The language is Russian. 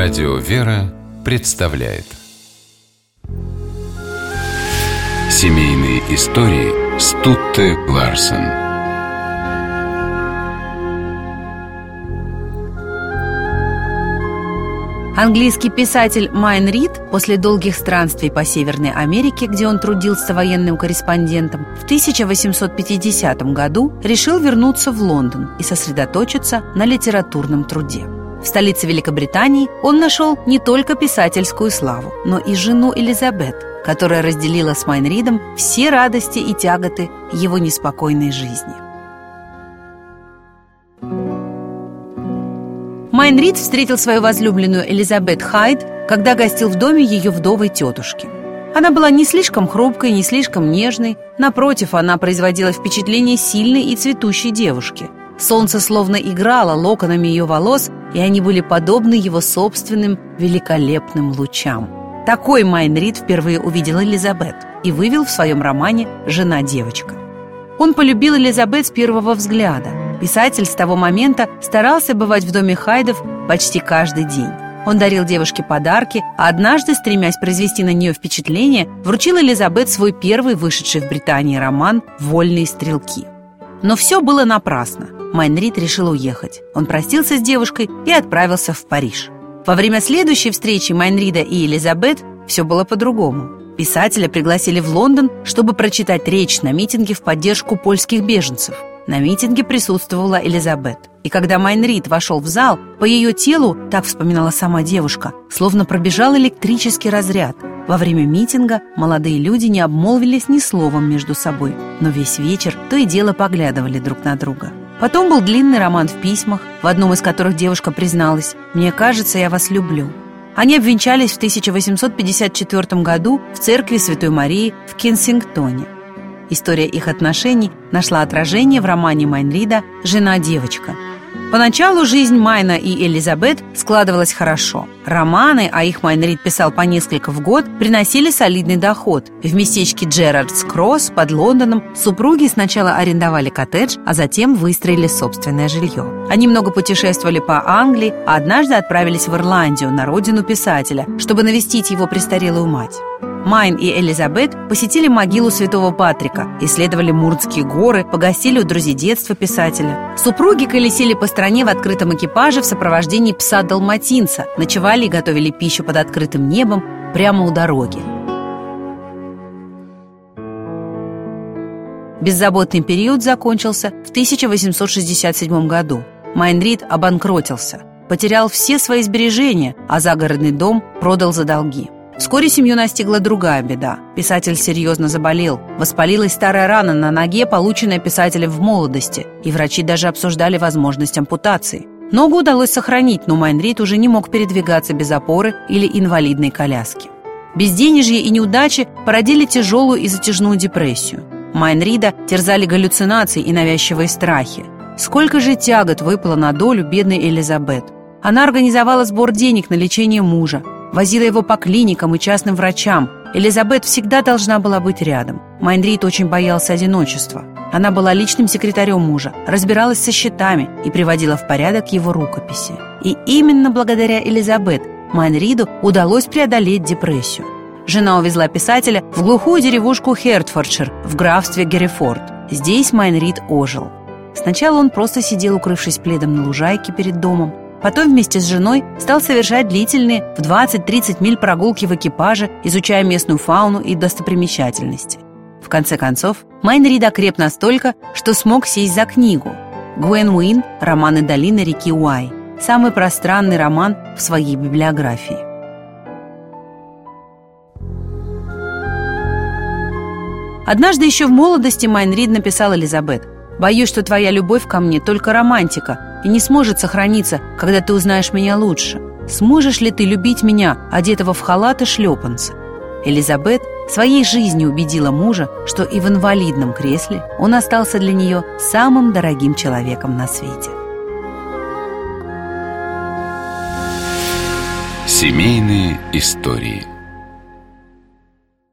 Радио «Вера» представляет Семейные истории Стутте Ларсен Английский писатель Майн Рид после долгих странствий по Северной Америке, где он трудился военным корреспондентом, в 1850 году решил вернуться в Лондон и сосредоточиться на литературном труде. Столице Великобритании он нашел не только писательскую славу, но и жену Элизабет, которая разделила с Майнридом все радости и тяготы его неспокойной жизни. Майнрид встретил свою возлюбленную Элизабет Хайд, когда гостил в доме ее вдовой тетушки. Она была не слишком хрупкой, не слишком нежной. Напротив, она производила впечатление сильной и цветущей девушки. Солнце словно играло локонами ее волос, и они были подобны его собственным великолепным лучам. Такой Майнрид впервые увидел Элизабет и вывел в своем романе «Жена-девочка». Он полюбил Элизабет с первого взгляда. Писатель с того момента старался бывать в доме Хайдов почти каждый день. Он дарил девушке подарки, а однажды, стремясь произвести на нее впечатление, вручил Элизабет свой первый вышедший в Британии роман «Вольные стрелки». Но все было напрасно. Майнрид решил уехать. Он простился с девушкой и отправился в Париж. Во время следующей встречи Майнрида и Элизабет все было по-другому. Писателя пригласили в Лондон, чтобы прочитать речь на митинге в поддержку польских беженцев. На митинге присутствовала Элизабет. И когда Майнрид вошел в зал, по ее телу, так вспоминала сама девушка, словно пробежал электрический разряд. Во время митинга молодые люди не обмолвились ни словом между собой, но весь вечер то и дело поглядывали друг на друга. Потом был длинный роман в письмах, в одном из которых девушка призналась «Мне кажется, я вас люблю». Они обвенчались в 1854 году в церкви Святой Марии в Кенсингтоне. История их отношений нашла отражение в романе Майнрида «Жена-девочка», Поначалу жизнь Майна и Элизабет складывалась хорошо. Романы, а их Майнрид писал по несколько в год, приносили солидный доход. В местечке Джерардс Кросс под Лондоном супруги сначала арендовали коттедж, а затем выстроили собственное жилье. Они много путешествовали по Англии, а однажды отправились в Ирландию, на родину писателя, чтобы навестить его престарелую мать. Майн и Элизабет посетили могилу святого Патрика, исследовали Мурдские горы, погостили у друзей детства писателя. Супруги колесили по стране в открытом экипаже в сопровождении пса-далматинца, ночевали и готовили пищу под открытым небом прямо у дороги. Беззаботный период закончился в 1867 году. Майнрид обанкротился, потерял все свои сбережения, а загородный дом продал за долги. Вскоре семью настигла другая беда. Писатель серьезно заболел. Воспалилась старая рана на ноге, полученная писателем в молодости, и врачи даже обсуждали возможность ампутации. Ногу удалось сохранить, но Майнрид уже не мог передвигаться без опоры или инвалидной коляски. Безденежье и неудачи породили тяжелую и затяжную депрессию. Майнрида терзали галлюцинации и навязчивые страхи. Сколько же тягот выпало на долю бедной Элизабет. Она организовала сбор денег на лечение мужа, возила его по клиникам и частным врачам. Элизабет всегда должна была быть рядом. Майнрид очень боялся одиночества. Она была личным секретарем мужа, разбиралась со счетами и приводила в порядок его рукописи. И именно благодаря Элизабет Майнриду удалось преодолеть депрессию. Жена увезла писателя в глухую деревушку Хертфордшир в графстве Геррифорд. Здесь Майнрид ожил. Сначала он просто сидел, укрывшись пледом на лужайке перед домом, Потом вместе с женой стал совершать длительные в 20-30 миль прогулки в экипаже, изучая местную фауну и достопримечательности. В конце концов, Майнрид окреп настолько, что смог сесть за книгу. Гуэн Уин «Романы долины реки Уай» – самый пространный роман в своей библиографии. Однажды еще в молодости Майнрид написал Элизабет «Боюсь, что твоя любовь ко мне только романтика, и не сможет сохраниться, когда ты узнаешь меня лучше. Сможешь ли ты любить меня, одетого в халат и шлепанцы?» Элизабет своей жизнью убедила мужа, что и в инвалидном кресле он остался для нее самым дорогим человеком на свете. Семейные истории –